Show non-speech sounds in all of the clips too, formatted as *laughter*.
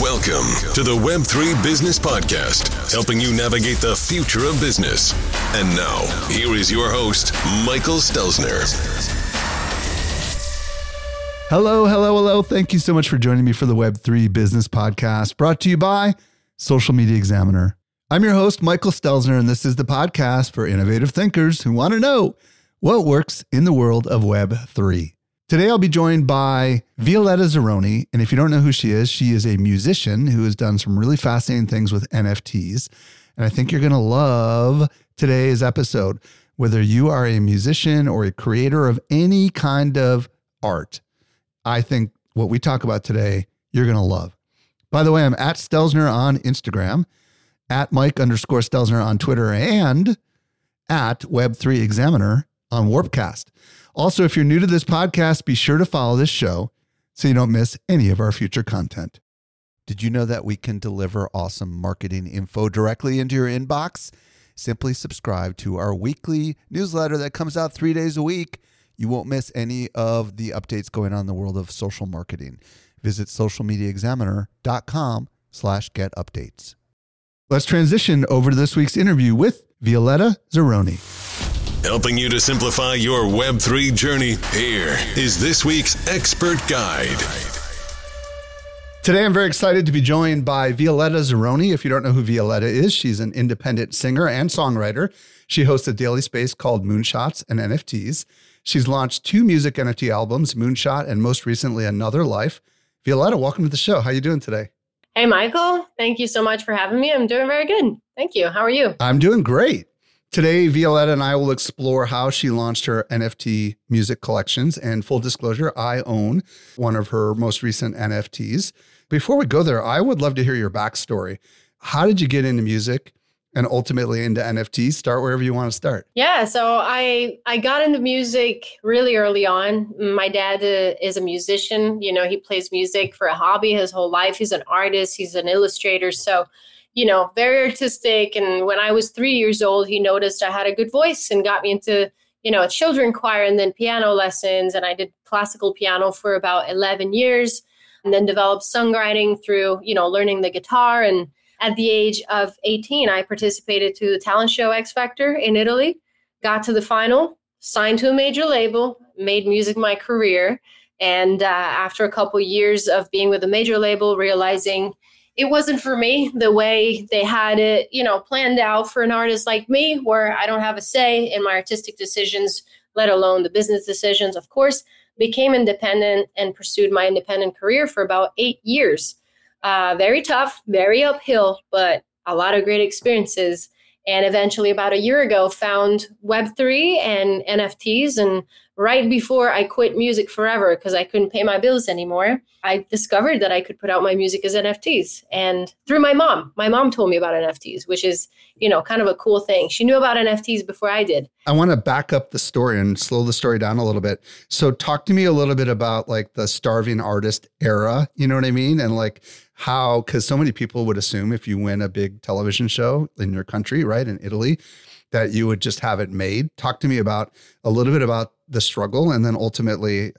Welcome to the Web3 Business Podcast, helping you navigate the future of business. And now, here is your host, Michael Stelzner. Hello, hello, hello. Thank you so much for joining me for the Web3 Business Podcast, brought to you by Social Media Examiner. I'm your host, Michael Stelzner, and this is the podcast for innovative thinkers who want to know what works in the world of Web3. Today, I'll be joined by Violetta Zironi. And if you don't know who she is, she is a musician who has done some really fascinating things with NFTs. And I think you're going to love today's episode. Whether you are a musician or a creator of any kind of art, I think what we talk about today, you're going to love. By the way, I'm at Stelzner on Instagram, at Mike underscore Stelzner on Twitter, and at Web3 Examiner on Warpcast. Also, if you're new to this podcast, be sure to follow this show so you don't miss any of our future content. Did you know that we can deliver awesome marketing info directly into your inbox? Simply subscribe to our weekly newsletter that comes out three days a week. You won't miss any of the updates going on in the world of social marketing. Visit socialmediaexaminer.com slash get updates. Let's transition over to this week's interview with Violetta Zironi. Helping you to simplify your Web3 journey, here is this week's expert guide. Today, I'm very excited to be joined by Violetta Zironi. If you don't know who Violetta is, she's an independent singer and songwriter. She hosts a daily space called Moonshots and NFTs. She's launched two music NFT albums, Moonshot and most recently Another Life. Violetta, welcome to the show. How are you doing today? Hey, Michael. Thank you so much for having me. I'm doing very good. Thank you. How are you? I'm doing great. Today, Violetta and I will explore how she launched her NFT music collections. And full disclosure, I own one of her most recent NFTs. Before we go there, I would love to hear your backstory. How did you get into music? and ultimately into NFTs. Start wherever you want to start. Yeah, so I I got into music really early on. My dad uh, is a musician. You know, he plays music for a hobby his whole life. He's an artist. He's an illustrator. So you know, very artistic. And when I was three years old, he noticed I had a good voice and got me into, you know, a children choir and then piano lessons. And I did classical piano for about 11 years and then developed songwriting through, you know, learning the guitar. And at the age of 18, I participated to the talent show X Factor in Italy, got to the final, signed to a major label, made music my career. And uh, after a couple years of being with a major label, realizing it wasn't for me the way they had it, you know, planned out for an artist like me, where I don't have a say in my artistic decisions, let alone the business decisions, of course. Became independent and pursued my independent career for about eight years. Uh, very tough, very uphill, but a lot of great experiences. And eventually, about a year ago, found Web3 and NFTs and right before I quit music forever because I couldn't pay my bills anymore, I discovered that I could put out my music as NFTs. And through my mom, my mom told me about NFTs, which is, you know, kind of a cool thing. She knew about NFTs before I did. I want to back up the story and slow the story down a little bit. So, talk to me a little bit about like the starving artist era, you know what I mean? And like how, because so many people would assume if you win a big television show in your country, right, in Italy, that you would just have it made. Talk to me about a little bit about the struggle and then ultimately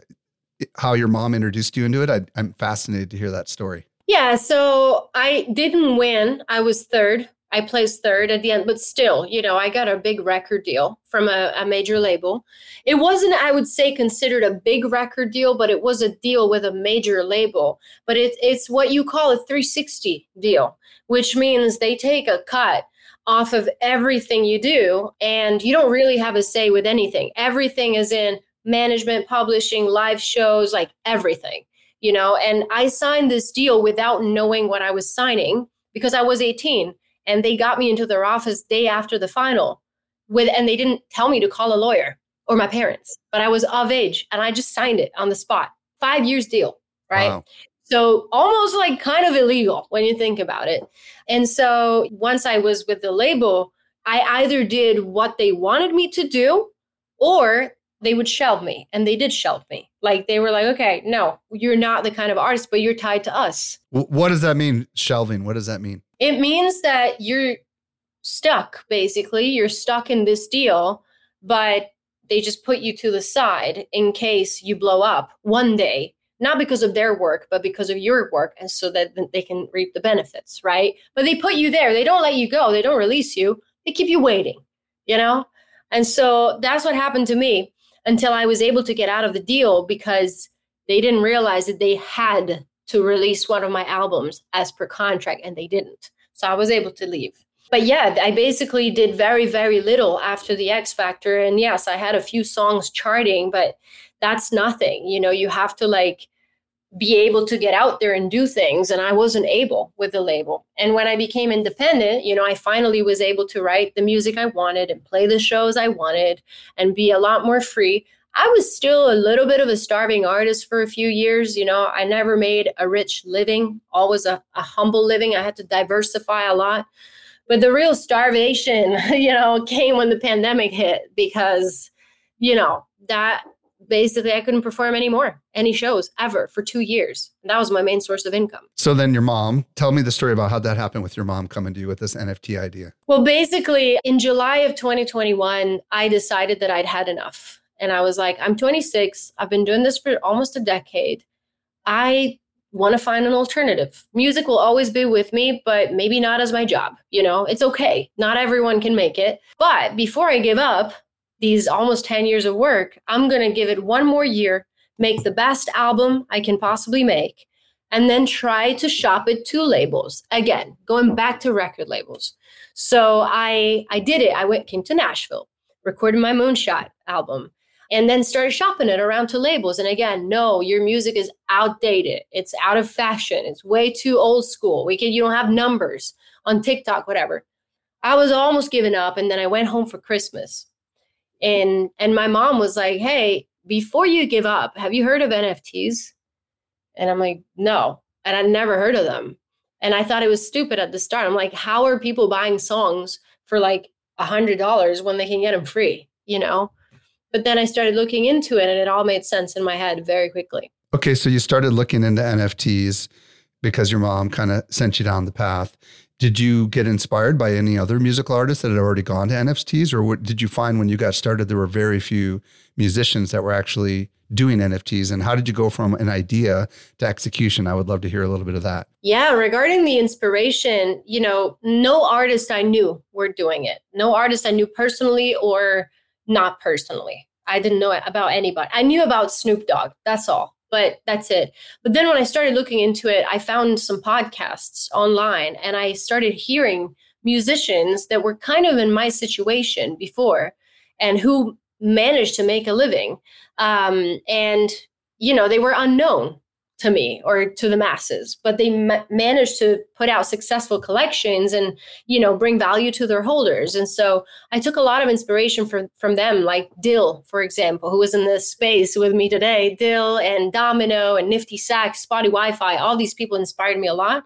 how your mom introduced you into it. I, I'm fascinated to hear that story. Yeah, so I didn't win. I was third. I placed third at the end, but still, you know, I got a big record deal from a, a, major label. It wasn't, I would say, considered a big record deal, but it was a deal with a major label. But it, it's what you call a 360 deal, which means they take a cut off of everything you do and you don't really have a say with anything. Everything is in management publishing live shows like everything you know? And i signed this deal without knowing what i was signing because i was 18 and they got me into their office day after the final with and they didn't tell me to call a lawyer or my parents but i was of age and i just signed it on the spot. Five years deal right? Wow. So almost like kind of illegal when you think about it. And so once I was with the label, I either did what they wanted me to do or they would shelve me and they did shelve me. Like they were like okay no you're not the kind of artist but you're tied to us. What does that mean shelving? What does that mean? It means that you're stuck basically. You're stuck in this deal but they just put you to the side in case you blow up one day not because of their work but because of your work and so that they can reap the benefits right but they put you there they don't let you go they don't release you they keep you waiting you know and so that's what happened to me until I was able to get out of the deal because they didn't realize that they had to release one of my albums as per contract and they didn't. So I was able to leave. But yeah, I basically did very, very little after the X Factor. And yes, I had a few songs charting, but that's nothing. You know, you have to like be able to get out there and do things and i wasn't able with the label. And when i became independent you know i finally was able to write the music i wanted and play the shows i wanted and be a lot more free. I was still a little bit of a starving artist for a few years you know. I never made a rich living always a, a humble living. I had to diversify a lot. But the real starvation *laughs* you know came when the pandemic hit because you know that basically I couldn't perform anymore, any shows ever for two years. And that was my main source of income. So then your mom, tell me the story about how that happened with your mom coming to you with this NFT idea. Well, basically in July of 2021, I decided that I'd had enough. And I was like, I'm 26. I've been doing this for almost a decade. I want to find an alternative. Music will always be with me, but maybe not as my job. You know, it's okay. Not everyone can make it. But before I give up, these almost 10 years of work, I'm going to give it one more year, make the best album I can possibly make, and then try to shop it to labels. Again, going back to record labels. So I I did it. I went came to Nashville, recorded my Moonshot album, and then started shopping it around to labels. And again, no, your music is outdated. It's out of fashion. It's way too old school. We can you don't have numbers on TikTok, whatever. I was almost giving up, and then I went home for Christmas and and my mom was like hey before you give up have you heard of nfts and i'm like no and i'd never heard of them. And i thought it was stupid at the start. I'm like how are people buying songs for like a hundred dollars when they can get them free? You know? But then i started looking into it and it all made sense in my head very quickly. Okay so you started looking into nfts because your mom kind of sent you down the path did you get inspired by any other musical artists that had already gone to NFTs, or what, did you find when you got started there were very few musicians that were actually doing NFTs? And how did you go from an idea to execution? I would love to hear a little bit of that. Yeah, regarding the inspiration, you know, no artist I knew were doing it. No artist I knew personally or not personally. I didn't know about anybody. I knew about Snoop Dogg. That's all but that's it. But then when I started looking into it, I found some podcasts online and I started hearing musicians that were kind of in my situation before and who managed to make a living. Um, and, you know, they were unknown to me or to the masses but they ma- managed to put out successful collections and you know bring value to their holders. And so i took a lot of inspiration from from them like dill for example who was in this space with me today. Dill and domino and nifty sax Spottie WiFi all these people inspired me a lot.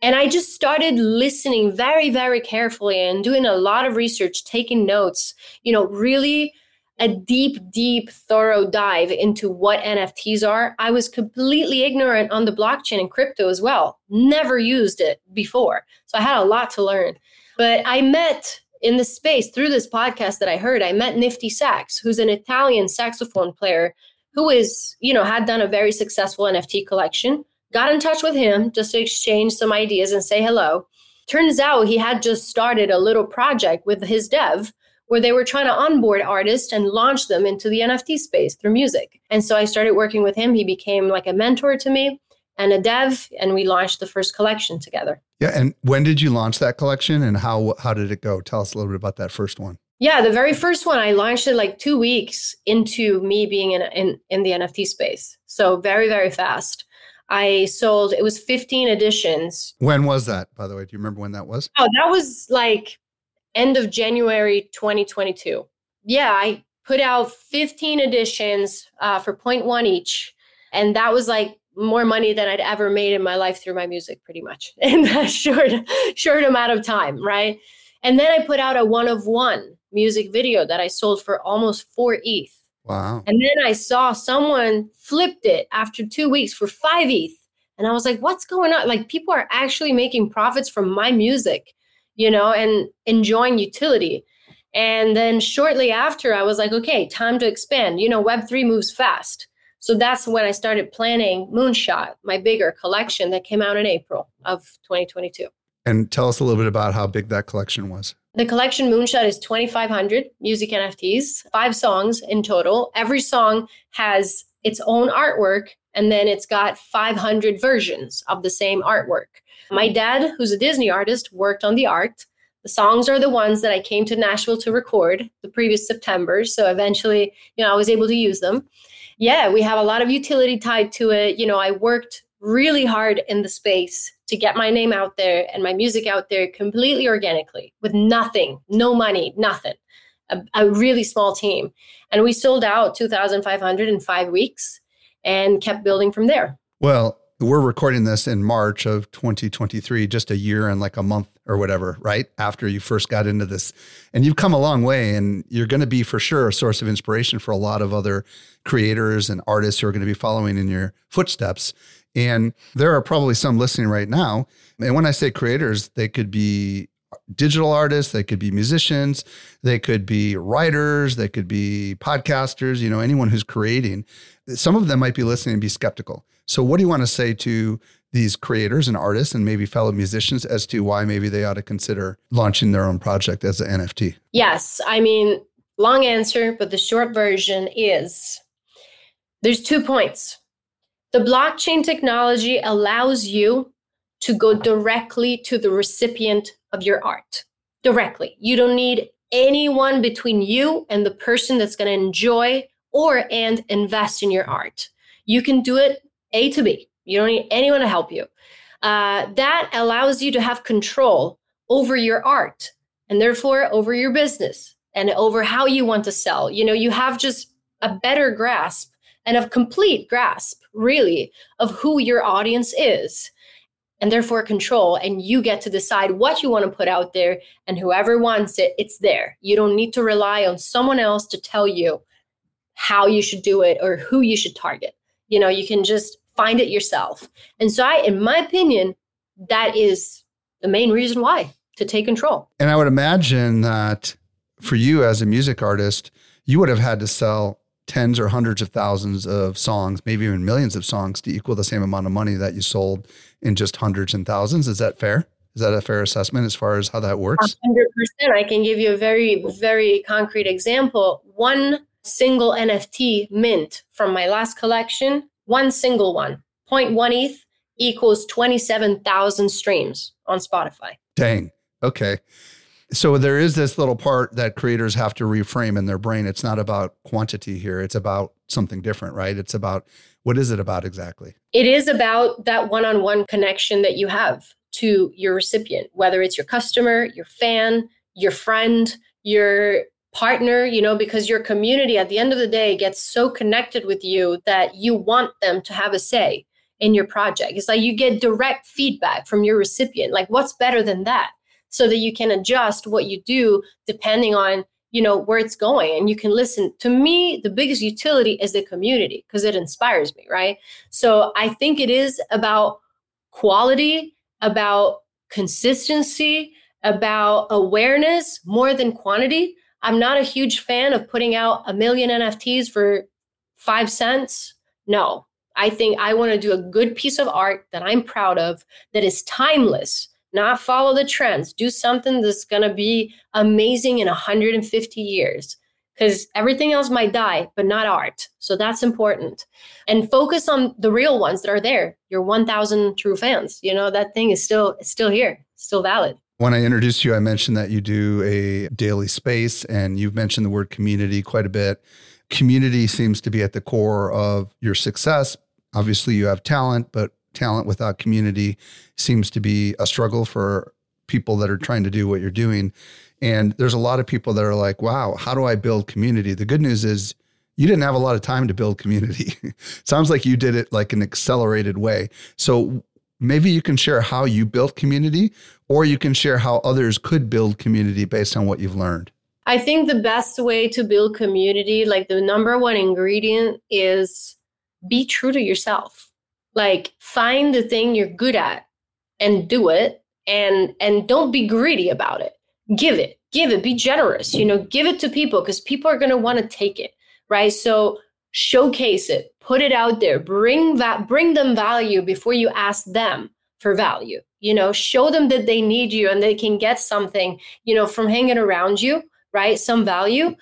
And i just started listening very very carefully and doing a lot of research taking notes you know really a deep, deep, thorough dive into what NFTs are. I was completely ignorant on the blockchain and crypto as well, never used it before. So I had a lot to learn. But I met in the space through this podcast that I heard, I met Nifty Sax, who's an Italian saxophone player who is, you know, had done a very successful NFT collection. Got in touch with him just to exchange some ideas and say hello. Turns out he had just started a little project with his dev where they were trying to onboard artists and launch them into the NFT space through music. And so I started working with him. He became like a mentor to me and a dev, and we launched the first collection together. Yeah. And when did you launch that collection and how how did it go? Tell us a little bit about that first one. Yeah, the very first one I launched it like two weeks into me being in in, in the NFT space. So very, very fast. I sold it was 15 editions. When was that, by the way? Do you remember when that was? Oh, that was like end of January 2022. Yeah, I put out 15 editions uh, for 0.1 each. And that was like more money than I'd ever made in my life through my music, pretty much *laughs* in that short, short amount of time, right? And then I put out a one of one music video that I sold for almost four ETH. Wow. And then I saw someone flipped it after two weeks for five ETH. And I was like, what's going on? Like, people are actually making profits from my music, you know, and enjoying utility. And then shortly after, I was like, okay, time to expand. You know, Web3 moves fast. So that's when I started planning Moonshot, my bigger collection that came out in April of 2022. And tell us a little bit about how big that collection was. The collection Moonshot is 2,500 music NFTs, five songs in total. Every song has its own artwork, and then it's got 500 versions of the same artwork. My dad, who's a Disney artist, worked on the art. The songs are the ones that I came to Nashville to record the previous September. So eventually, you know, I was able to use them yeah, we have a lot of utility tied to it. You know, I worked really hard in the space to get my name out there and my music out there completely organically with nothing, no money, nothing. A, a really small team. And we sold out 2,500 in five weeks and kept building from there. Well, we're recording this in March of 2023, just a year and like a month or whatever, right? After you first got into this. And you've come a long way and you're going to be for sure a source of inspiration for a lot of other creators and artists who are going to be following in your footsteps. And there are probably some listening right now. And when I say creators, they could be digital artists, they could be musicians, they could be writers, they could be podcasters, you know, anyone who's creating. Some of them might be listening and be skeptical. So, what do you want to say to these creators and artists and maybe fellow musicians as to why maybe they ought to consider launching their own project as an NFT? Yes. I mean, long answer, but the short version is there's two points. The blockchain technology allows you to go directly to the recipient of your art. Directly. You don't need anyone between you and the person that's going to enjoy or and invest in your art. You can do it A to B. You don't need anyone to help you. Uh, that allows you to have control over your art and therefore over your business and over how you want to sell. You know, you have just a better grasp and a complete grasp, really, of who your audience is and therefore control. And you get to decide what you want to put out there. And whoever wants it, it's there. You don't need to rely on someone else to tell you how you should do it or who you should target. You know, you can just find it yourself. And so, I, in my opinion, that is the main reason why to take control. And I would imagine that for you as a music artist, you would have had to sell tens or hundreds of thousands of songs, maybe even millions of songs to equal the same amount of money that you sold in just hundreds and thousands. Is that fair? Is that a fair assessment as far as how that works? 100%. I can give you a very, very concrete example. One single NFT mint from my last collection, one single one, 0.1 ETH equals 27,000 streams on Spotify. Dang. Okay. So there is this little part that creators have to reframe in their brain. It's not about quantity here. It's about something different, right? It's about what is it about exactly? It is about that one-on-one connection that you have to your recipient, whether it's your customer, your fan, your friend, your partner, you know, because your community at the end of the day gets so connected with you that you want them to have a say in your project. It's like you get direct feedback from your recipient. Like, what's better than that? so that you can adjust what you do depending on you know where it's going and you can listen to me the biggest utility is the community because it inspires me right so i think it is about quality about consistency about awareness more than quantity i'm not a huge fan of putting out a million nfts for five cents no i think i want to do a good piece of art that i'm proud of that is timeless not follow the trends. Do something that's going to be amazing in 150 years because everything else might die, but not art. So that's important. And focus on the real ones that are there. Your 1,000 true fans. You know that thing is still still here, still valid. When I introduced you, I mentioned that you do a daily space, and you've mentioned the word community quite a bit. Community seems to be at the core of your success. Obviously, you have talent, but talent without community seems to be a struggle for people that are trying to do what you're doing. And there's a lot of people that are like, wow, how do I build community? The good news is you didn't have a lot of time to build community. *laughs* Sounds like you did it like an accelerated way. So maybe you can share how you built community or you can share how others could build community based on what you've learned. I think the best way to build community, like the number one ingredient is be true to yourself. Like find the thing you're good at and do it and and don't be greedy about it. Give it. Give it. Be generous. You know, give it to people because people are going to want to take it, right? So showcase it. Put it out there. Bring that bring them value before you ask them for value. You know, show them that they need you and they can get something, you know, from hanging around you right? Some value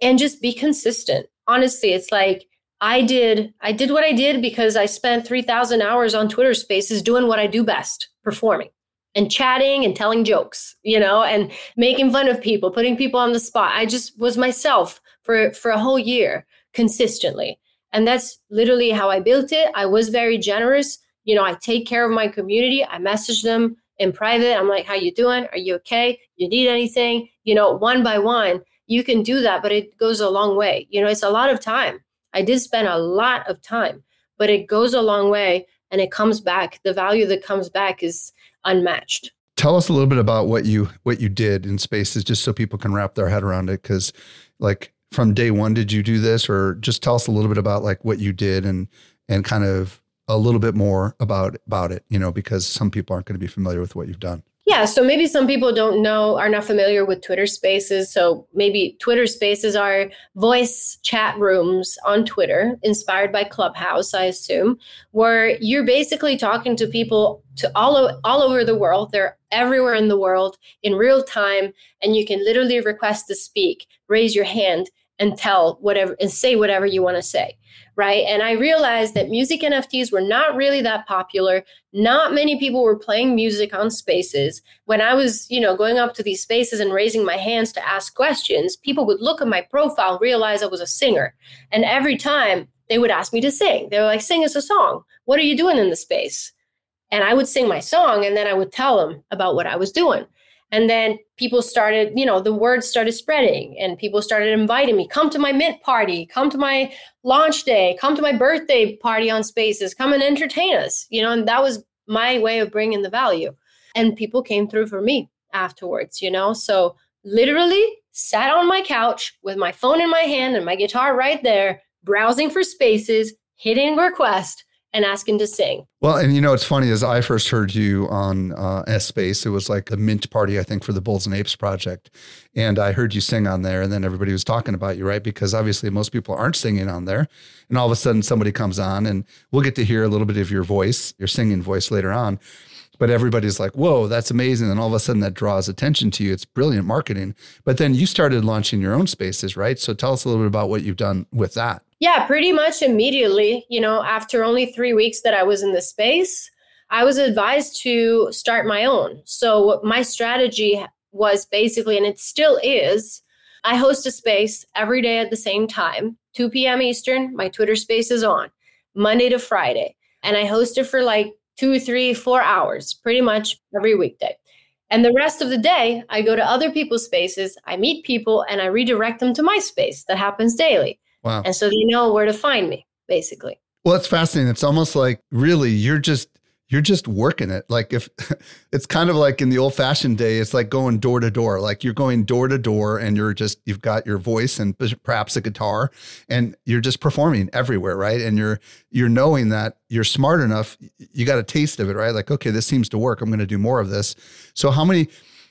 and just be consistent. Honestly, it's like I did I did what I did because I spent 3000 hours on Twitter Spaces doing what I do best, performing and chatting and telling jokes, you know, and making fun of people, putting people on the spot. I just was myself for for a whole year consistently. And that's literally how I built it. I was very generous. You know, I take care of my community. I message them in private. I'm like, how you doing? Are you okay? You need anything? You know, one by one, you can do that, but it goes a long way. You know, it's a lot of time. I did spend a lot of time, but it goes a long way and it comes back. The value that comes back is unmatched. Tell us a little bit about what you what you did in spaces just so people can wrap their head around it cuz like from day 1 did you do this or just tell us a little bit about like what you did and and kind of a little bit more about about it, you know, because some people aren't going to be familiar with what you've done. Yeah, so maybe some people don't know, are not familiar with Twitter Spaces. So maybe Twitter Spaces are voice chat rooms on Twitter, inspired by Clubhouse, I assume, where you're basically talking to people to all all over the world. They're everywhere in the world in real time, and you can literally request to speak, raise your hand, and tell whatever and say whatever you want to say right? And i realized that music nfts were not really that popular. Not many people were playing music on spaces. When i was you know going up to these spaces and raising my hands to ask questions people would look at my profile realize i was a singer. And every time they would ask me to sing. They were like sing us a song. What are you doing in the space? And i would sing my song and then i would tell them about what i was doing and then people started, you know, the word started spreading and people started inviting me, come to my mint party, come to my launch day, come to my birthday party on spaces, come and entertain us, you know, and that was my way of bringing the value. And people came through for me afterwards, you know. So literally sat on my couch with my phone in my hand and my guitar right there, browsing for spaces, hitting request, and ask him to sing. Well, and you know, it's funny as I first heard you on uh, S Space, it was like a mint party, I think, for the Bulls and Apes project. And I heard you sing on there, and then everybody was talking about you, right? Because obviously most people aren't singing on there. And all of a sudden somebody comes on, and we'll get to hear a little bit of your voice, your singing voice later on. But everybody's like, whoa, that's amazing. And all of a sudden that draws attention to you. It's brilliant marketing. But then you started launching your own spaces, right? So tell us a little bit about what you've done with that. Yeah, pretty much immediately. You know, after only three weeks that I was in the space, I was advised to start my own. So my strategy was basically, and it still is, I host a space every day at the same time, 2 p.m. Eastern. My Twitter space is on Monday to Friday. And I host it for like two, three, four hours, pretty much every weekday. And the rest of the day, I go to other people's spaces, I meet people, and I redirect them to my space. That happens daily. Wow. And so they know where to find me, basically. Well, it's fascinating. It's almost like really you're just you're just working it. Like if *laughs* it's kind of like in the old fashioned day, it's like going door to door. Like you're going door to door and you're just you've got your voice and perhaps a guitar and you're just performing everywhere, right? And you're you're knowing that you're smart enough, you got a taste of it, right? Like, okay, this seems to work. I'm going to do more of this. So how many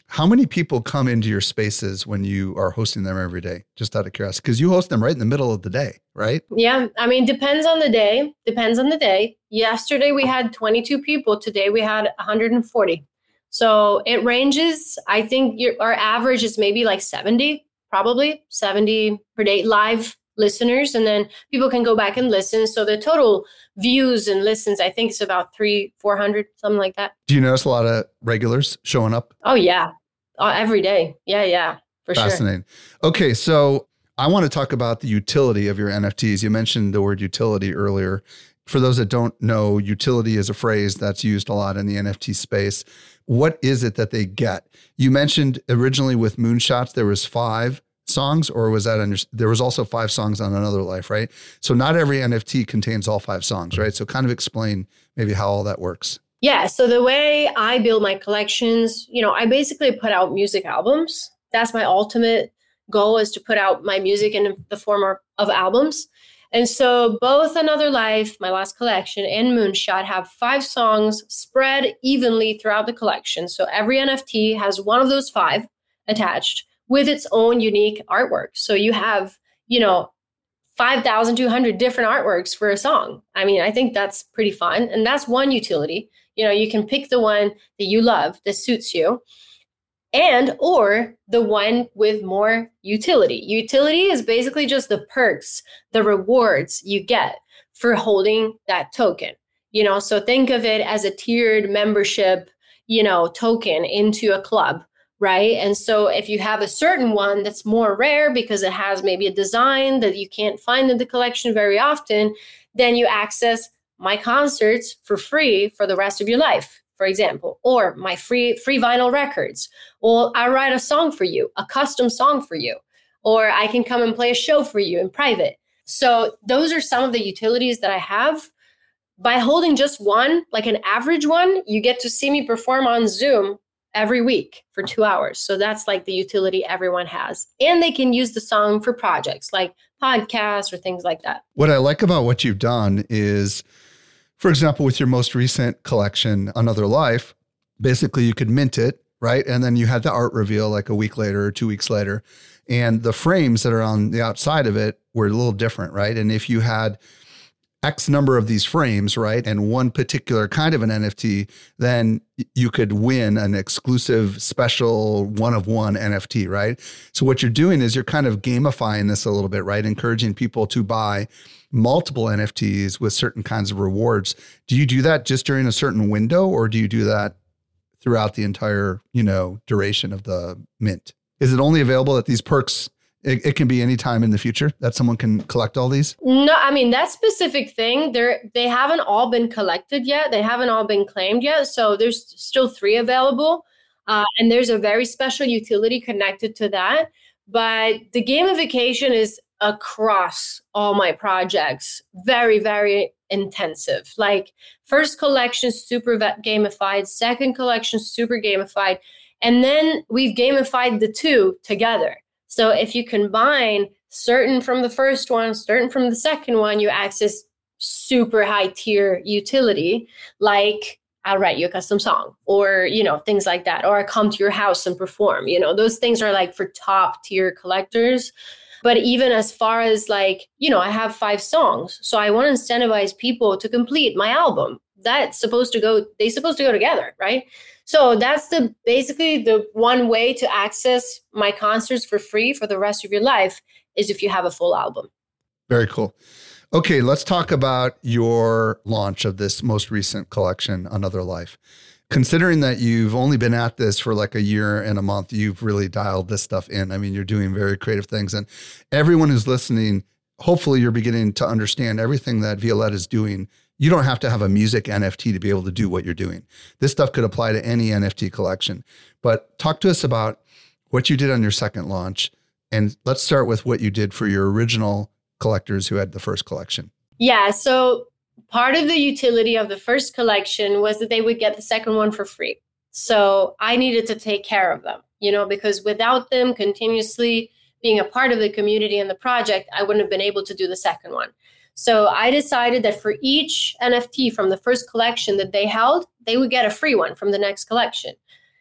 how many people come into your spaces when you are hosting them every day? Just out of curiosity, because you host them right in the middle of the day, right? Yeah. I mean, depends on the day. Depends on the day. Yesterday we had 22 people. Today we had 140. So it ranges. I think your, our average is maybe like 70, probably 70 per day live listeners. And then people can go back and listen. So the total views and listens, I think it's about three, 400, something like that. Do you notice a lot of regulars showing up? Oh, yeah uh, every day. Yeah, yeah, for Fascinating. Sure. Okay, so I want to talk about the utility of your NFTs. You mentioned the word utility earlier. For those that don't know, utility is a phrase that's used a lot in the NFT space. What is it that they get? You mentioned originally with moonshots there was 5 songs, or was that your? There was also five songs on Another Life, right? So not every NFT contains all five songs, right? So kind of explain maybe how all that works. Yeah. So the way I build my collections, you know, I basically put out music albums. That's my ultimate goal is to put out my music in the form of, of albums. And so both Another Life, my last collection, and Moonshot have five songs spread evenly throughout the collection. So every NFT has one of those five attached with its own unique artwork. So you have, you know, 5,200 different artworks for a song. I mean, I think that's pretty fun. And that's one utility. You know, you can pick the one that you love that suits you and or the one with more utility. Utility is basically just the perks, the rewards you get for holding that token. You know, so think of it as a tiered membership, you know, token into a club, right? And so if you have a certain one that's more rare because it has maybe a design that you can't find in the collection very often, then you access my concerts for free for the rest of your life for example, or my free free vinyl records, or I write a song for you, a custom song for you, or I can come and play a show for you in private. So those are some of the utilities that I have. By holding just one, like an average one, you get to see me perform on Zoom every week for two hours. So that's like the utility everyone has. And they can use the song for projects like podcasts or things like that. What I like about what you've done is for example, with your most recent collection, Another Life, basically you could mint it, right? And then you had the art reveal like a week later or two weeks later. And the frames that are on the outside of it were a little different, right? And if you had X number of these frames, right, and one particular kind of an NFT, then you could win an exclusive special one of one NFT, right? So what you're doing is you're kind of gamifying this a little bit, right? Encouraging people to buy multiple NFTs with certain kinds of rewards. Do you do that just during a certain window or do you do that throughout the entire, you know, duration of the mint? Is it only available at these perks? It, it, can be any time in the future that someone can collect all these. No, I mean that specific thing. They're they haven't all been collected yet. They haven't all been claimed yet. So there's still three available, uh, and there's a very special utility connected to that. But the gamification is across all my projects very very intensive like first collection super gamified second collection super gamified and then we've gamified the two together so if you combine certain from the first one certain from the second one you access super high tier utility like I'll write you a custom song or, you know, things like that. Or I come to your house and perform. You know, those things are like for top tier collectors. But even as far as like, you know, I have five songs. So I want to incentivize people to complete my album. That's supposed to go, they supposed to go together, right? So that's the basically the one way to access my concerts for free for the rest of your life is if you have a full album. Very cool. Okay, let's talk about your launch of this most recent collection, Another Life considering that you've only been at this for like a year and a month, you've really dialed this stuff in. I mean, you're doing very creative things. And everyone who's listening, hopefully you're beginning to understand everything that Violette is doing. You don't have to have a music NFT to be able to do what you're doing. This stuff could apply to any NFT collection. But talk to us about what you did on your second launch. And let's start with what you did for your original collectors who had the first collection. Yeah. So part of the utility of the first collection was that they would get the second one for free. So I needed to take care of them, you know, because without them continuously being a part of the community and the project, I wouldn't have been able to do the second one. So I decided that for each NFT from the first collection that they held, they would get a free one from the next collection.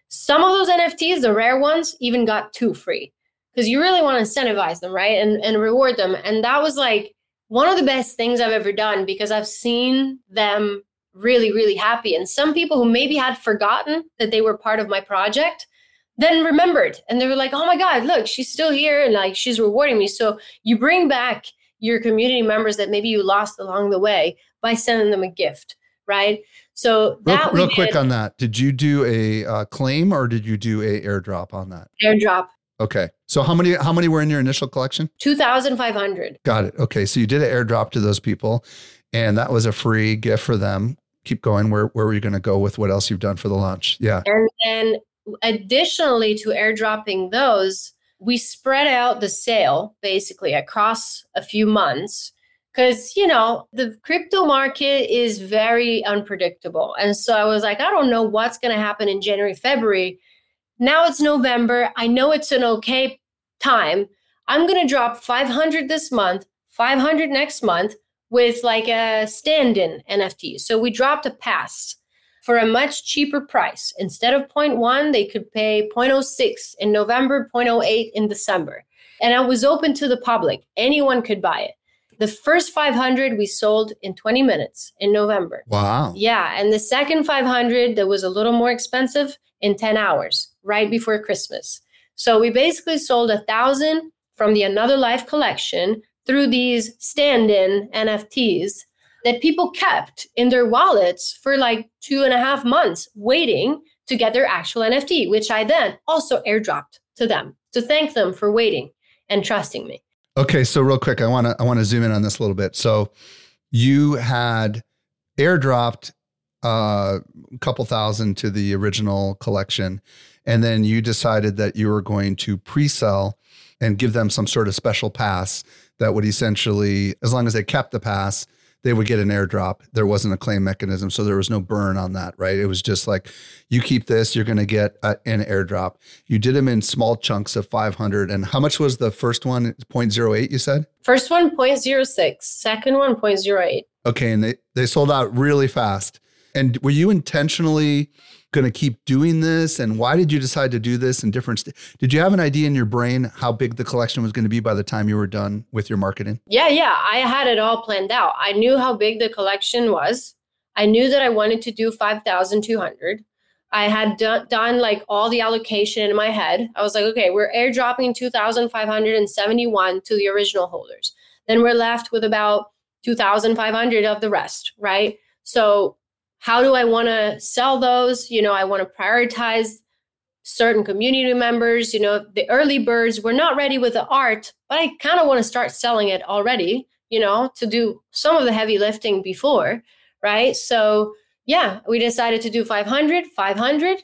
Some of those NFTs, the rare ones, even got two free because you really want to incentivize them, right? And, and reward them. And that was like, one of the best things I've ever done because I've seen them really, really happy. And some people who maybe had forgotten that they were part of my project then remembered and they were like, oh my God, look, she's still here and like she's rewarding me. So you bring back your community members that maybe you lost along the way by sending them a gift, right? So that real, real quick on that. Did you do a uh, claim or did you do a airdrop on that? Airdrop. Okay. So how many how many were in your initial collection? 2500. Got it. Okay. So you did an airdrop to those people and that was a free gift for them. Keep going. Where where were you going to go with what else you've done for the launch? Yeah. And then additionally to airdropping those, we spread out the sale basically across a few months because you know the crypto market is very unpredictable. And so i was like i don't know what's going to happen in january february. Now it's november. I know it's an okay time. I'm going to drop 500 this month 500 next month with like a stand-in nft so we dropped a pass for a much cheaper price. Instead of 0.1, they could pay 0.06 in November, 0.08 in December. And I was open to the public. Anyone could buy it. The first 500 we sold in 20 minutes in November. Wow. Yeah. And the second 500 that was a little more expensive in 10 hours, right before Christmas. So we basically sold a thousand from the Another Life collection through these stand in NFTs that people kept in their wallets for like two and a half months waiting to get their actual NFT, which I then also airdropped to them to thank them for waiting and trusting me. Okay, so real quick, I want to I want to zoom in on this a little bit. So you had airdropped uh, a couple thousand to the original collection, and then you decided that you were going to pre-sell and give them some sort of special pass that would essentially, as long as they kept the pass, they would get an airdrop. There wasn't a claim mechanism, so there was no burn on that, right? It was just like, you keep this, you're going to get a, an airdrop. You did them in small chunks of 500. And how much was the first one? 0.08, you said? First one, 0.06. Second one, 0.08. Okay, and they, they sold out really fast. And were you intentionally going to keep doing this? And why did you decide to do this And different? St- did you have an idea in your brain how big the collection was going to be by the time you were done with your marketing? Yeah, yeah, I had it all planned out. I knew how big the collection was. I knew that I wanted to do five thousand two hundred. I had done, done like all the allocation in my head. I was like, okay, we're airdropping 2,571 to the original holders. Then we're left with about 2,500 of the rest, right? So how do I want to sell those? You know, I want to prioritize certain community members. You know, the early birds were not ready with the art, but I kind of want to start selling it already, you know, to do some of the heavy lifting before, right? So, yeah, we decided to do 500, 500,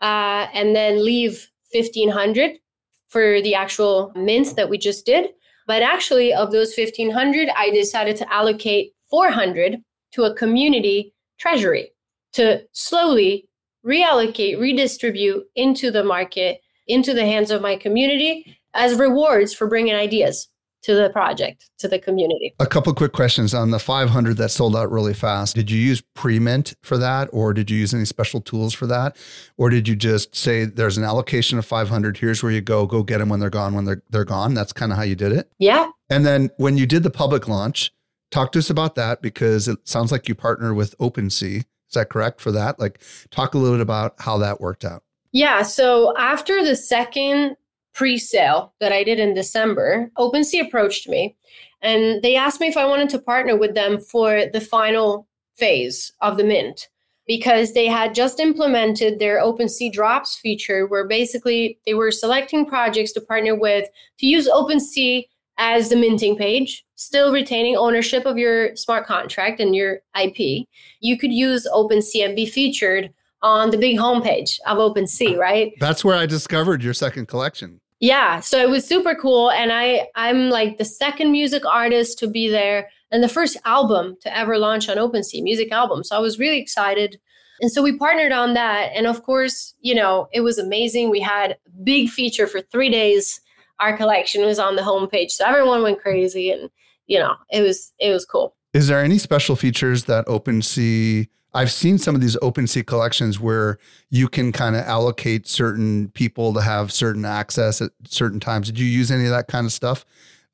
uh, and then leave 1500 for the actual mints that we just did. But actually, of those 1500, I decided to allocate 400 to a community treasury to slowly reallocate, redistribute into the market, into the hands of my community as rewards for bringing ideas to the project, to the community. A couple quick questions on the 500 that sold out really fast. Did you use pre-mint for that or did you use any special tools for that? Or did you just say there's an allocation of 500, here's where you go, go get them when they're gone when they're they're gone? That's kind of how you did it? Yeah. And then when you did the public launch, Talk to us about that because it sounds like you partner with OpenSea. Is that correct for that? Like, talk a little bit about how that worked out. Yeah. So after the second pre-sale that I did in December, OpenSea approached me and they asked me if I wanted to partner with them for the final phase of the mint because they had just implemented their OpenSea drops feature where basically they were selecting projects to partner with to use OpenSea as the minting page, still retaining ownership of your smart contract and your IP. You could use OpenSea and be featured on the big homepage of OpenSea, right? That's where I discovered your second collection. Yeah, so it was super cool and I I'm like the second music artist to be there and the first album to ever launch on OpenSea, music album. So I was really excited. And so we partnered on that and of course, you know, it was amazing. We had big feature for 3 days our collection was on the homepage. So everyone went crazy and you know, it was it was cool. Is there any special features that OpenSea I've seen some of these OpenSea collections where you can kind of allocate certain people to have certain access at certain times. Did you use any of that kind of stuff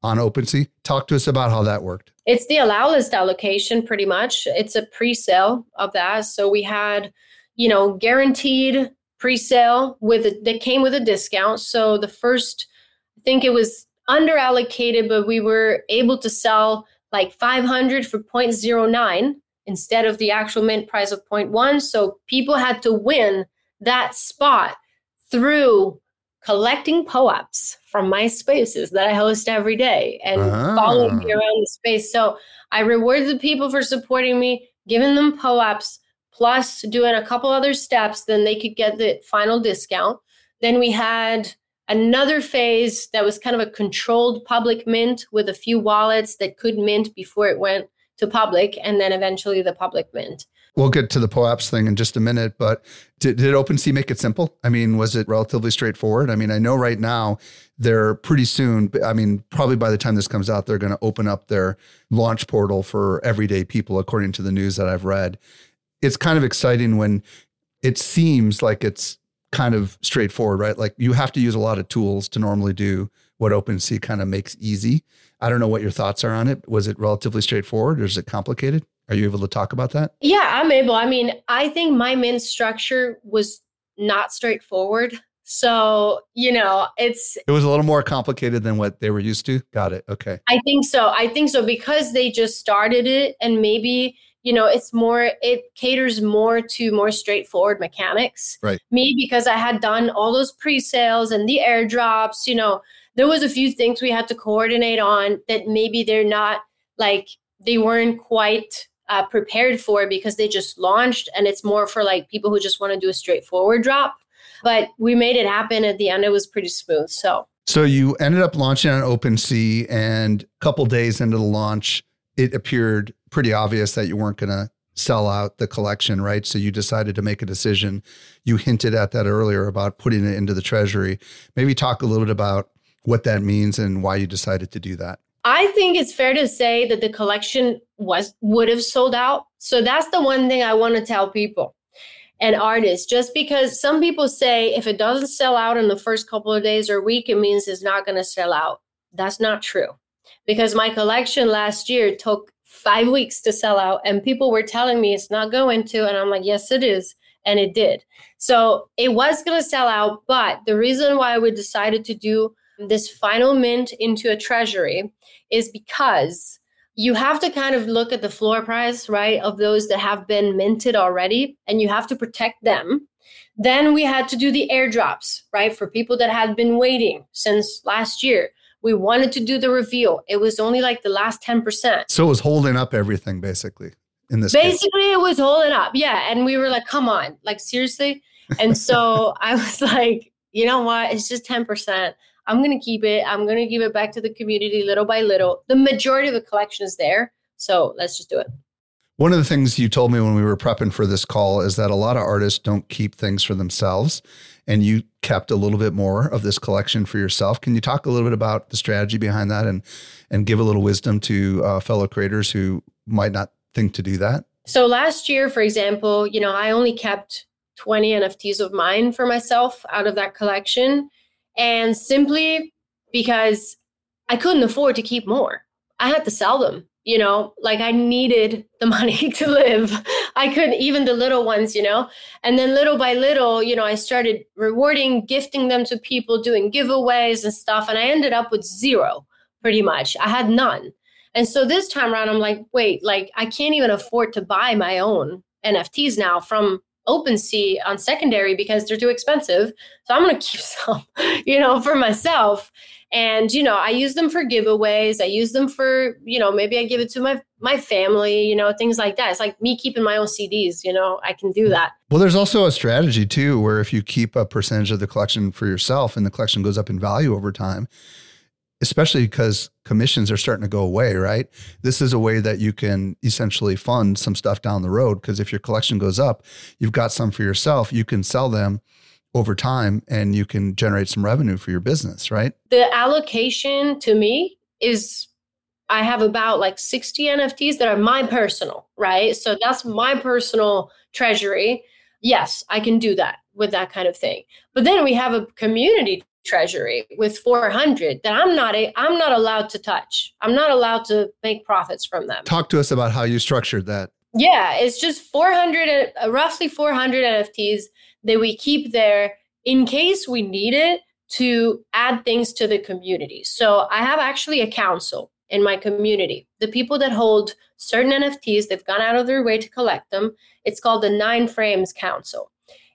on OpenSea? Talk to us about how that worked. It's the allow list allocation pretty much. It's a pre-sale of that. So we had, you know, guaranteed pre-sale with a, that came with a discount. So the first I think it was under allocated, but we were able to sell like 500 for 0.09 instead of the actual mint price of 0.1. So people had to win that spot through collecting POAPs from my spaces that I host every day and ah. following me around the space. So I rewarded the people for supporting me, giving them POAPs, plus doing a couple other steps, then they could get the final discount. Then we had another phase that was kind of a controlled public mint with a few wallets that could mint before it went to public, and then eventually the public mint. We'll get to the POAPs thing in just a minute, but did, did OpenSea make it simple? I mean, was it relatively straightforward? I mean, I know right now they're pretty soon, I mean, probably by the time this comes out, they're going to open up their launch portal for everyday people, according to the news that I've read. It's kind of exciting when it seems like it's kind of straightforward, right? Like you have to use a lot of tools to normally do what OpenSea kind of makes easy. I don't know what your thoughts are on it. Was it relatively straightforward or is it complicated? Are you able to talk about that? Yeah, I'm able. I mean, I think my mint structure was not straightforward. So, you know, it's It was a little more complicated than what they were used to. Got it. Okay. I think so. I think so because they just started it and maybe you know it's more it caters more to more straightforward mechanics. Right. Me because i had done all those pre-sales and the airdrops you know there was a few things we had to coordinate on that maybe they're not like they weren't quite uh, prepared for because they just launched and it's more for like people who just want to do a straightforward drop. But we made it happen. At the end it was pretty smooth so. So you ended up launching on OpenSea, and a couple days into the launch, it appeared pretty obvious that you weren't going to sell out the collection, right? So you decided to make a decision. You hinted at that earlier about putting it into the treasury. Maybe talk a little bit about what that means and why you decided to do that. I think it's fair to say that the collection was would have sold out. So that's the one thing I want to tell people and artists. Just because some people say if it doesn't sell out in the first couple of days or week, it means it's not going to sell out. That's not true. Because my collection last year took five weeks to sell out, and people were telling me it's not going to. And I'm like, yes, it is. And it did. So it was going to sell out. But the reason why we decided to do this final mint into a treasury is because you have to kind of look at the floor price, right, of those that have been minted already, and you have to protect them. Then we had to do the airdrops, right, for people that had been waiting since last year. We wanted to do the reveal. It was only like the last 10%. So it was holding up everything basically in this. Basically, case. it was holding up. Yeah. And we were like, come on, like seriously. And so *laughs* I was like, you know what? It's just 10%. I'm going to keep it. I'm going to give it back to the community little by little. The majority of the collection is there. So let's just do it. One of the things you told me when we were prepping for this call is that a lot of artists don't keep things for themselves. And you kept a little bit more of this collection for yourself. Can you talk a little bit about the strategy behind that and, and give a little wisdom to uh, fellow creators who might not think to do that? So last year, for example, you know, I only kept 20 NFTs of mine for myself out of that collection. And simply because I couldn't afford to keep more, I had to sell them you know like i needed the *laughs* money to live. I couldn't even the little ones you know? And then little by little you know i started rewarding gifting them to people doing giveaways and stuff and i ended up with zero pretty much. I had none. And so this time around i'm like wait like i can't even afford to buy my own nfts now from OpenSea on secondary because they're too expensive. So I'm going *laughs* to keep some, you know, for myself. And you know, I use them for giveaways. I use them for, you know, maybe I give it to my my family, you know, things like that. It's like me keeping my own CDs, you know, I can do that. Well, there's also a strategy too where if you keep a percentage of the collection for yourself and the collection goes up in value over time, especially because commissions are starting to go away, right? This is a way that you can essentially fund some stuff down the road because if your collection goes up, you've got some for yourself, you can sell them over time and you can generate some revenue for your business, right? The allocation to me is I have about like 60 NFTs that are my personal, right? So that's my personal treasury. Yes, I can do that with that kind of thing. But then we have a community treasury with 400 that I'm not a, I'm not allowed to touch. I'm not allowed to make profits from them. Talk to us about how you structured that. Yeah, it's just 400 uh, roughly 400 NFTs that we keep there in case we need it to add things to the community. So I have actually a council in my community. The people that hold certain NFTs, they've gone out of their way to collect them. It's called the Nine Frames Council.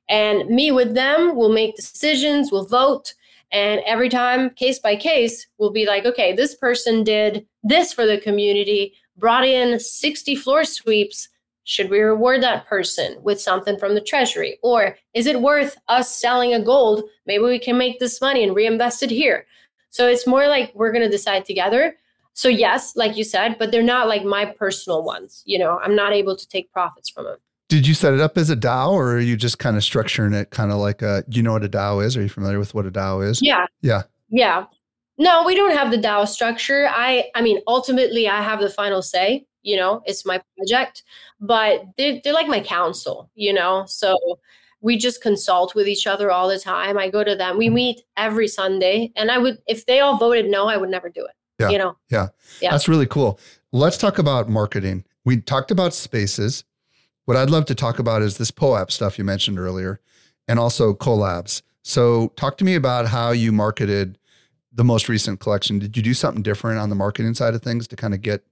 And me with them will make decisions, we'll vote, and every time, case by case, we'll be like, okay, this person did this for the community, brought in 60 floor sweeps, Should we reward that person with something from the treasury? Or is it worth us selling a gold? Maybe we can make this money and reinvest it here. So it's more like we're going to decide together. So, yes, like you said, but they're not like my personal ones. You know, I'm not able to take profits from them. Did you set it up as a DAO or are you just kind of structuring it kind of like a, you know what a DAO is? Are you familiar with what a DAO is? Yeah. Yeah. Yeah. No, we don't have the DAO structure. I I mean, ultimately I have the final say, you know, it's my project, but they're, they're like my counsel, you know. So we just consult with each other all the time. I go to them. We mm-hmm. meet every Sunday. And I would if they all voted no, I would never do it. Yeah. You know. Yeah. Yeah. That's really cool. Let's talk about marketing. We talked about spaces. What I'd love to talk about is this POAP stuff you mentioned earlier and also collabs. So talk to me about how you marketed the most recent collection. Did you do something different on the marketing side of things to kind of get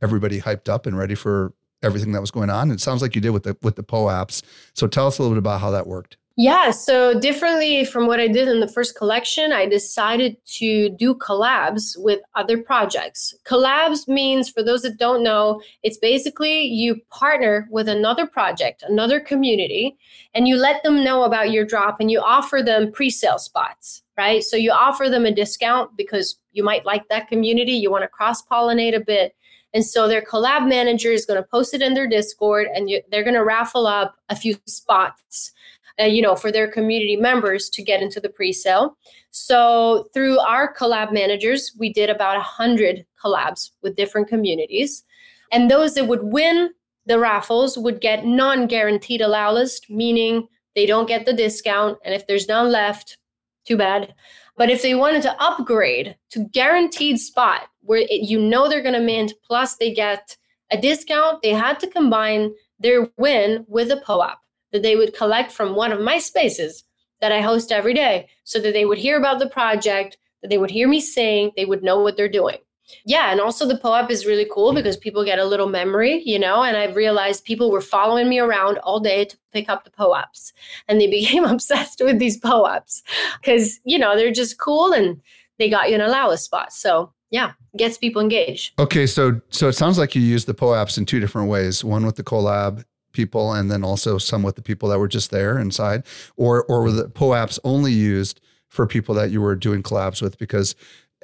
everybody hyped up and ready for everything that was going on? It sounds like you did with the with the POAPs. So tell us a little bit about how that worked. Yeah, so differently from what I did in the first collection, I decided to do collabs with other projects. Collabs means, for those that don't know, it's basically you partner with another project, another community, and you let them know about your drop and you offer them pre sale spots, right? So you offer them a discount because you might like that community, you want to cross pollinate a bit. And so their collab manager is going to post it in their Discord and you, they're going to raffle up a few spots uh, you know, for their community members to get into the pre-sale. So through our collab managers, we did about a hundred collabs with different communities, and those that would win the raffles would get non-guaranteed allow list, meaning they don't get the discount, and if there's none left, too bad. But if they wanted to upgrade to guaranteed spot where it, you know they're going to mint, plus they get a discount, they had to combine their win with a POAP that they would collect from one of my spaces that I host every day so that they would hear about the project, that they would hear me sing, they would know what they're doing. Yeah, and also the POAP is really cool mm-hmm. because people get a little memory, you know, and I've realized people were following me around all day to pick up the POAPs and they *laughs* became obsessed with these POAPs because, you know, they're just cool and they got you an allow a spot. So yeah, gets people engaged. Okay, so so it sounds like you use the POAPs in two different ways. One with the collab people and then also some with the people that were just there inside or or were the POAPs only used for people that you were doing collabs with because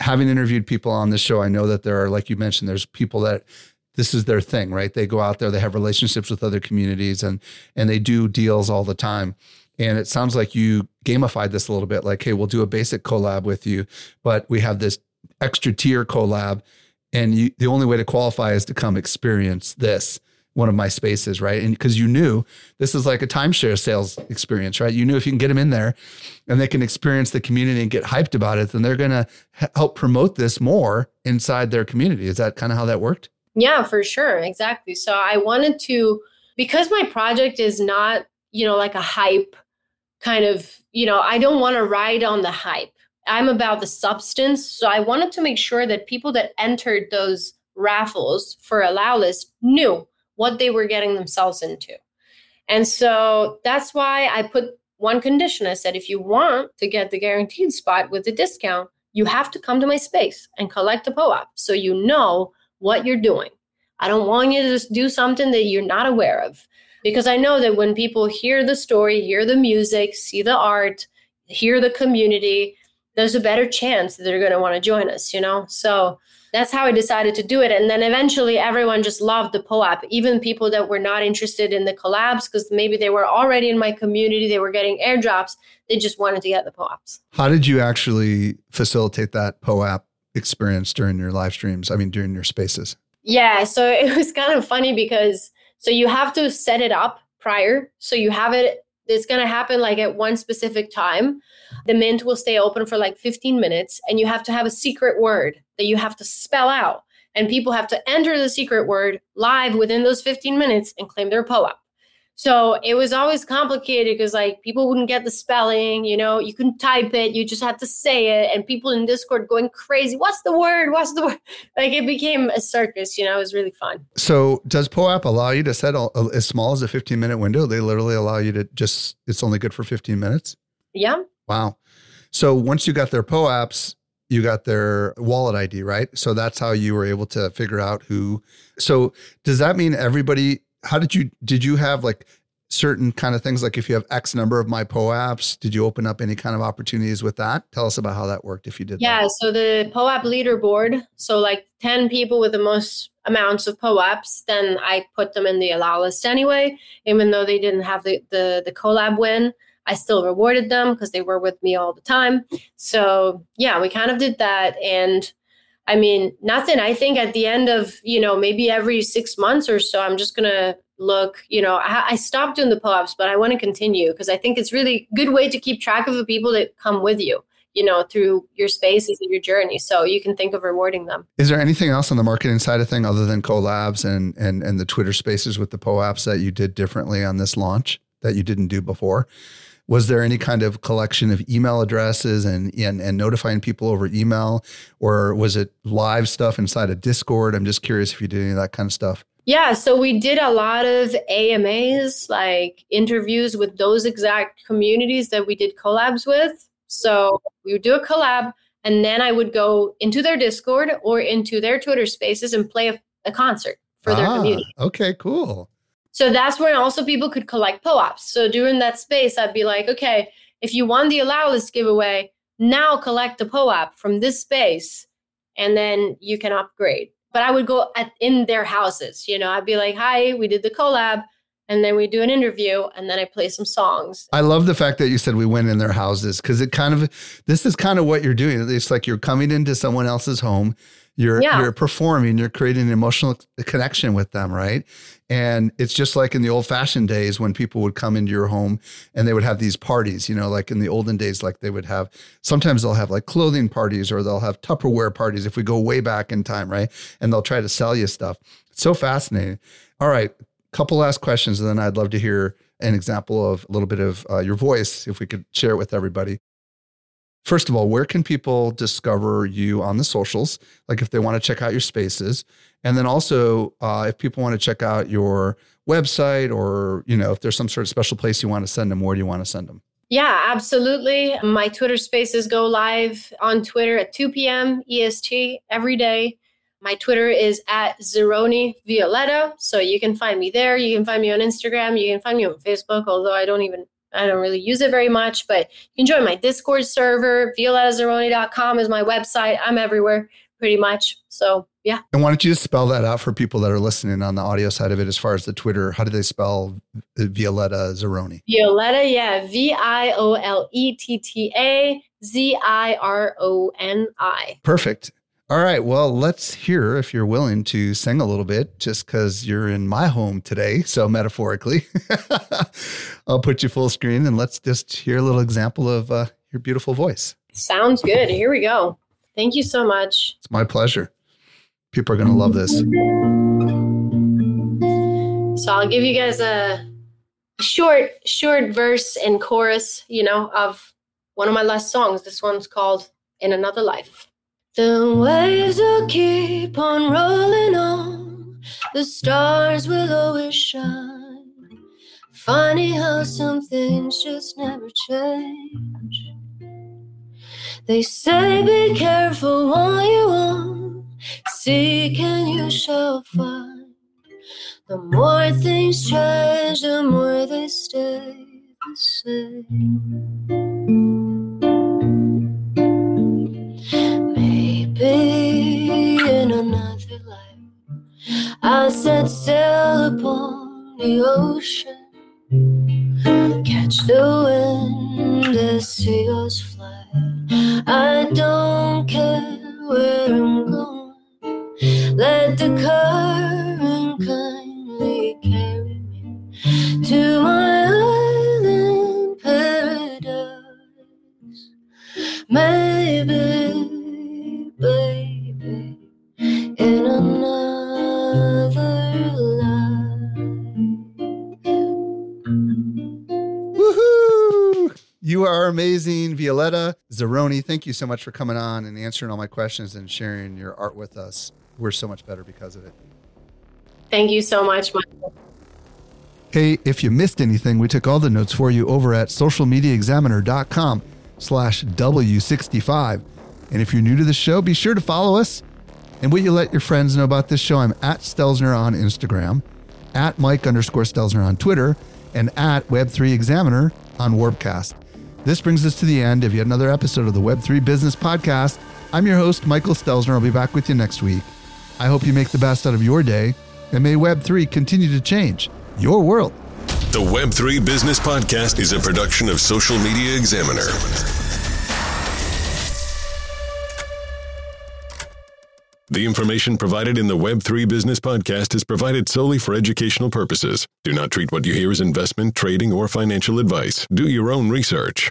having interviewed people on this show I know that there are like you mentioned there's people that this is their thing right? They go out there they have relationships with other communities and and they do deals all the time. And it sounds like you gamified this a little bit like hey we'll do a basic collab with you but we have this extra tier collab and you, the only way to qualify is to come experience this one of my spaces, right? And because you knew this is like a timeshare sales experience, right? You knew if you can get them in there and they can experience the community and get hyped about it, then they're going to help promote this more inside their community. Is that kind of how that worked? Yeah, for sure. Exactly. So I wanted to, because my project is not, you know, like a hype kind of, you know, I don't want to ride on the hype. I'm about the substance. So I wanted to make sure that people that entered those raffles for allow list knew what they were getting themselves into. And so that's why I put one condition. I said, if you want to get the guaranteed spot with the discount, you have to come to my space and collect a POAP so you know what you're doing. I don't want you to just do something that you're not aware of. Because I know that when people hear the story, hear the music, see the art, hear the community, there's a better chance that they're going to want to join us, you know? So that's how I decided to do it. And then eventually everyone just loved the POAP, even people that were not interested in the collabs because maybe they were already in my community, they were getting airdrops, they just wanted to get the POAPs. How did you actually facilitate that POAP experience during your live streams? I mean, during your spaces? Yeah, so *laughs* it was kind of funny because so you have to set it up prior. So you have it it's going to happen like at one specific time. The mint will stay open for like 15 minutes, and you have to have a secret word that you have to spell out. And people have to enter the secret word live within those 15 minutes and claim their POAP. So it was always complicated because like people wouldn't get the spelling, you know, you couldn't type it, you just had to say it, and people in Discord going crazy. What's the word? What's the word? *laughs* Like it became a circus, you know, it was really fun. So does POAP allow you to set a, as small as a 15 minute window? They literally allow you to just, it's only good for 15 minutes? Yeah. Wow. So once you got their POAPs, you got their wallet ID, right? So that's how you were able to figure out who. So does that mean everybody how did you did you have like certain kind of things like if you have x number of my poaps did you open up any kind of opportunities with that tell us about how that worked if you did yeah that. so the poap leaderboard so like 10 people with the most amounts of poaps then i put them in the allow list anyway even though they didn't have the the, the collab win i still rewarded them because they were with me all the time so yeah we kind of did that and I mean, nothing. I think at the end of, you know, maybe every six months or so, I'm just going to look, you know, I, I stopped doing the POAPs, but I want to continue because I think it's really good way to keep track of the people that come with you, you know, through your spaces and your journey. So you can think of rewarding them. Is there anything else on the marketing side of thing other than collabs and, and, and the Twitter spaces with the POAPs that you did differently on this launch that you didn't do before? Was there any kind of collection of email addresses and, and and notifying people over email? Or was it live stuff inside of discord? I'm just curious if you did any of that kind of stuff. Yeah so we did a lot of amas like interviews with those exact communities that we did collabs with. So we would do a collab and then i would go into their discord or into their twitter spaces and play a, a concert for ah, their community. okay cool so that's where also people could collect POAPs. So during that space, I'd be like, okay, if you won the allow list giveaway, now collect the POAP from this space and then you can upgrade. But I would go at, in their houses, you know, I'd be like, hi, we did the collab and then we do an interview and then I play some songs. I love the fact that you said we went in their houses because it kind of this is kind of what you're doing. It's like you're coming into someone else's home you're yeah. you're performing, you're creating an emotional connection with them, right? And it's just like in the old fashioned days when people would come into your home and they would have these parties, you know, like in the olden days, like they would have sometimes they'll have like clothing parties or they'll have Tupperware parties if we go way back in time, right? And they'll try to sell you stuff. It's so fascinating. All right, couple last questions, and then I'd love to hear an example of a little bit of uh, your voice if we could share it with everybody. First of all, where can people discover you on the socials? Like if they want to check out your spaces, and then also uh, if people want to check out your website, or you know if there's some sort of special place you want to send them, where do you want to send them? Yeah, absolutely. My Twitter spaces go live on Twitter at 2 p.m. EST every day. My Twitter is at Zironi Violetta. So you can find me there. You can find me on Instagram. You can find me on Facebook, although I don't even I don't really use it very much, but you can join my Discord server. ViolettaZironi.com is my website. I'm everywhere pretty much. So yeah. And why don't you just spell that out for people that are listening on the audio side of it as far as the Twitter? How do they spell Violetta Zironi? Violetta, yeah. V I O L E T T A Z I R O N I. Perfect. All right. Well, let's hear if you're willing to sing a little bit just because you're in my home today. *laughs* So, metaphorically, *laughs* I'll put you full screen and let's just hear a little example of uh, your beautiful voice. Sounds good. Here we go. Thank you so much. It's my pleasure. People are going to love this. So, I'll give you guys a short, short verse and chorus, you know, of one of my last songs. This one's called In Another Life. The waves will keep on rolling on, the stars will always shine. Funny how some things just never change. They say be careful what you want, seek and you shall find. The more things change, the more they stay the same. I set sail upon the ocean, catch the wind as seagulls fly. I don't care where I'm going, let the current kindly Zironi. Thank you so much for coming on and answering all my questions and sharing your art with us. We're so much better because of it. Thank you so much, Michael. Hey, if you missed anything, we took all the notes for you over at socialmediaexaminer.com slash W65. And if you're new to the show, be sure to follow us. And will you let your friends know about this show? I'm at Stelzner on Instagram. at Mike underscore Stelzner on Twitter, and at Web3 Examiner on Warpcast. This brings us to the end of yet another episode of the Web3 Business Podcast. I'm your host, Michael Stelzner. I'll be back with you next week. I hope you make the best out of your day, and may Web3 continue to change your world. The Web3 Business Podcast is a production of Social Media Examiner. The information provided in the Web3 Business Podcast is provided solely for educational purposes. Do not treat what you hear as investment, trading, or financial advice. Do your own research.